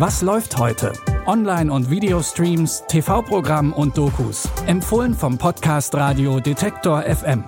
Was läuft heute? Online- und Videostreams, TV-Programm und Dokus. Empfohlen vom Podcast Radio Detektor FM.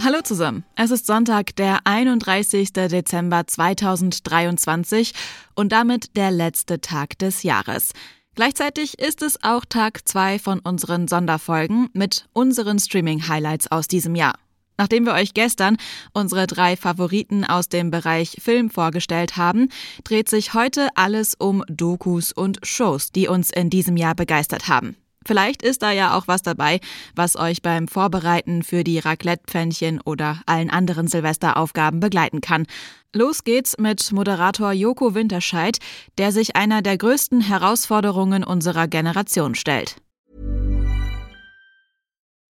Hallo zusammen. Es ist Sonntag, der 31. Dezember 2023 und damit der letzte Tag des Jahres. Gleichzeitig ist es auch Tag 2 von unseren Sonderfolgen mit unseren Streaming-Highlights aus diesem Jahr. Nachdem wir euch gestern unsere drei Favoriten aus dem Bereich Film vorgestellt haben, dreht sich heute alles um Dokus und Shows, die uns in diesem Jahr begeistert haben. Vielleicht ist da ja auch was dabei, was euch beim Vorbereiten für die Raclette-Pfännchen oder allen anderen Silvesteraufgaben begleiten kann. Los geht's mit Moderator Joko Winterscheid, der sich einer der größten Herausforderungen unserer Generation stellt.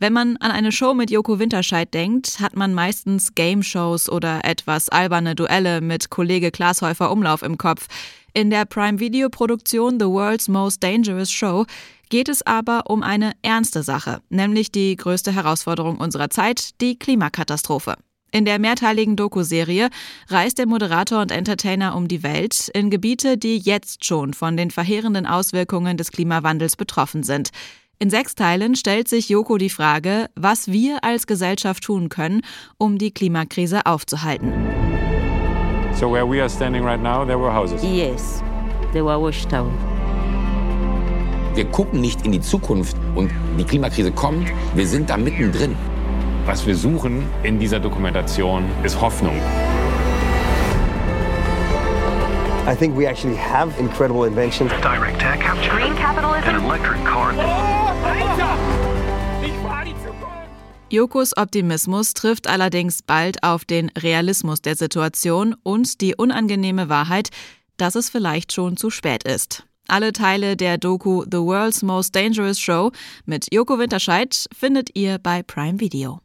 Wenn man an eine Show mit Joko Winterscheid denkt, hat man meistens Game-Shows oder etwas alberne Duelle mit Kollege Glashäufer Umlauf im Kopf. In der Prime-Video-Produktion The World's Most Dangerous Show geht es aber um eine ernste Sache, nämlich die größte Herausforderung unserer Zeit, die Klimakatastrophe. In der mehrteiligen Doku-Serie reist der Moderator und Entertainer um die Welt in Gebiete, die jetzt schon von den verheerenden Auswirkungen des Klimawandels betroffen sind. In sechs Teilen stellt sich Joko die Frage, was wir als Gesellschaft tun können, um die Klimakrise aufzuhalten. So where we are standing right now, there were houses. Yes, they were washed out. Wir gucken nicht in die Zukunft und die Klimakrise kommt, wir sind da mittendrin. Was wir suchen in dieser Dokumentation ist Hoffnung. I think we actually have incredible inventions. Direct air capture. Green capitalism. An electric car. Jokos Optimismus trifft allerdings bald auf den Realismus der Situation und die unangenehme Wahrheit, dass es vielleicht schon zu spät ist. Alle Teile der Doku The World's Most Dangerous Show mit Joko Winterscheid findet ihr bei Prime Video.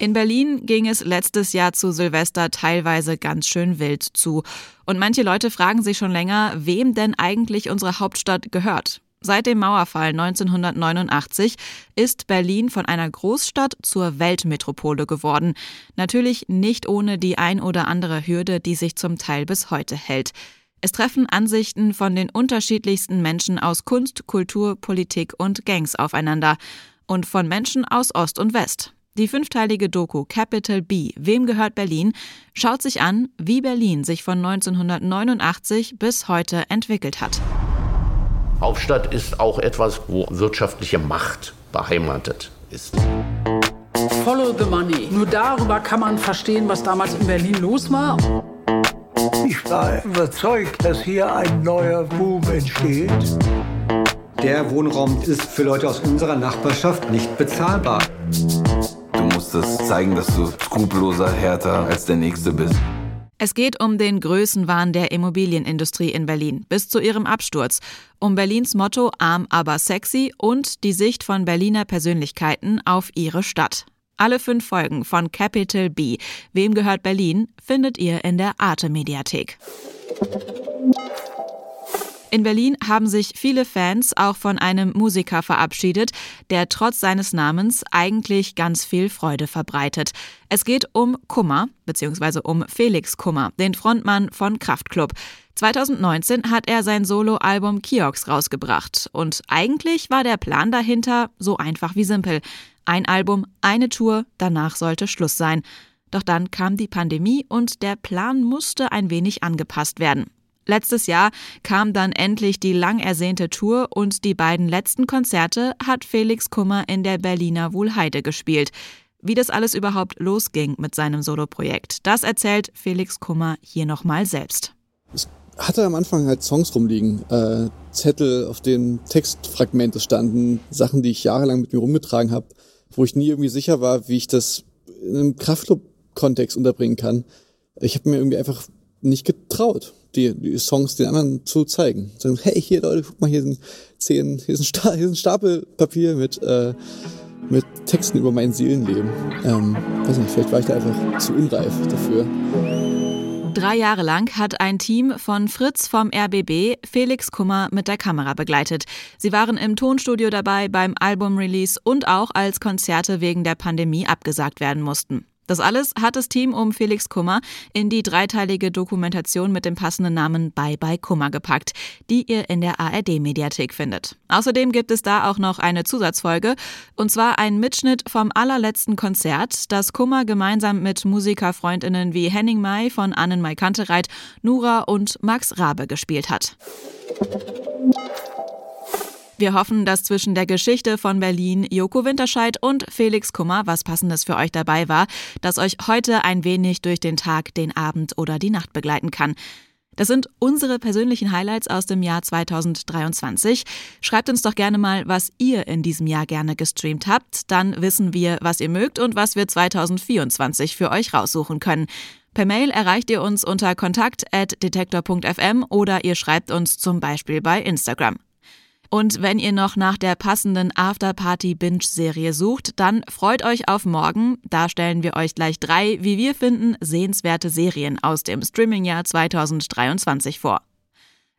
In Berlin ging es letztes Jahr zu Silvester teilweise ganz schön wild zu. Und manche Leute fragen sich schon länger, wem denn eigentlich unsere Hauptstadt gehört. Seit dem Mauerfall 1989 ist Berlin von einer Großstadt zur Weltmetropole geworden. Natürlich nicht ohne die ein oder andere Hürde, die sich zum Teil bis heute hält. Es treffen Ansichten von den unterschiedlichsten Menschen aus Kunst, Kultur, Politik und Gangs aufeinander. Und von Menschen aus Ost und West. Die fünfteilige Doku Capital B, Wem gehört Berlin, schaut sich an, wie Berlin sich von 1989 bis heute entwickelt hat. Hauptstadt ist auch etwas, wo wirtschaftliche Macht beheimatet ist. Follow the money. Nur darüber kann man verstehen, was damals in Berlin los war. Ich war überzeugt, dass hier ein neuer Boom entsteht. Der Wohnraum ist für Leute aus unserer Nachbarschaft nicht bezahlbar. Du musst es zeigen, dass du skrupelloser, härter als der Nächste bist. Es geht um den Größenwahn der Immobilienindustrie in Berlin bis zu ihrem Absturz, um Berlins Motto arm aber sexy und die Sicht von Berliner Persönlichkeiten auf ihre Stadt. Alle fünf Folgen von Capital B, Wem gehört Berlin, findet ihr in der Arte Mediathek. In Berlin haben sich viele Fans auch von einem Musiker verabschiedet, der trotz seines Namens eigentlich ganz viel Freude verbreitet. Es geht um Kummer, beziehungsweise um Felix Kummer, den Frontmann von Kraftklub. 2019 hat er sein Soloalbum Kiox rausgebracht. Und eigentlich war der Plan dahinter so einfach wie simpel. Ein Album, eine Tour, danach sollte Schluss sein. Doch dann kam die Pandemie und der Plan musste ein wenig angepasst werden. Letztes Jahr kam dann endlich die lang ersehnte Tour und die beiden letzten Konzerte hat Felix Kummer in der Berliner Wuhlheide gespielt. Wie das alles überhaupt losging mit seinem Soloprojekt, das erzählt Felix Kummer hier nochmal selbst. Ich hatte am Anfang halt Songs rumliegen, äh, Zettel, auf denen Textfragmente standen, Sachen, die ich jahrelang mit mir rumgetragen habe. wo ich nie irgendwie sicher war, wie ich das in einem Kraftclub-Kontext unterbringen kann. Ich habe mir irgendwie einfach nicht getraut, die, die Songs den anderen zu zeigen. Sagen, hey, hier Leute, guck mal, hier sind zehn, hier ist ein, hier ist Stapel Papier mit, äh, mit Texten über mein Seelenleben. Ähm, weiß nicht, vielleicht war ich da einfach zu unreif dafür. Drei Jahre lang hat ein Team von Fritz vom RBB Felix Kummer mit der Kamera begleitet. Sie waren im Tonstudio dabei beim Albumrelease und auch als Konzerte wegen der Pandemie abgesagt werden mussten. Das alles hat das Team um Felix Kummer in die dreiteilige Dokumentation mit dem passenden Namen Bye Bye Kummer gepackt, die ihr in der ARD-Mediathek findet. Außerdem gibt es da auch noch eine Zusatzfolge, und zwar ein Mitschnitt vom allerletzten Konzert, das Kummer gemeinsam mit Musikerfreundinnen wie Henning May von Annen May Kantereit, Nura und Max Rabe gespielt hat. Wir hoffen, dass zwischen der Geschichte von Berlin, Joko Winterscheid und Felix Kummer was Passendes für euch dabei war, das euch heute ein wenig durch den Tag, den Abend oder die Nacht begleiten kann. Das sind unsere persönlichen Highlights aus dem Jahr 2023. Schreibt uns doch gerne mal, was ihr in diesem Jahr gerne gestreamt habt. Dann wissen wir, was ihr mögt und was wir 2024 für euch raussuchen können. Per Mail erreicht ihr uns unter kontakt.detektor.fm oder ihr schreibt uns zum Beispiel bei Instagram. Und wenn ihr noch nach der passenden Afterparty-Binge-Serie sucht, dann freut euch auf morgen. Da stellen wir euch gleich drei, wie wir finden, sehenswerte Serien aus dem Streamingjahr 2023 vor.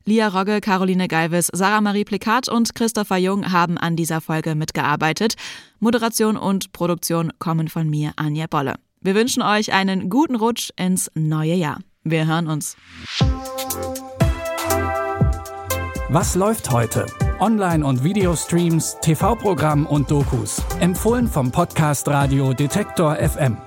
Lia Rogge, Caroline Galvis, Sarah Marie Plikat und Christopher Jung haben an dieser Folge mitgearbeitet. Moderation und Produktion kommen von mir, Anja Bolle. Wir wünschen euch einen guten Rutsch ins neue Jahr. Wir hören uns. Was läuft heute? Online- und Videostreams, TV-Programm und Dokus. Empfohlen vom Podcast Radio Detektor FM.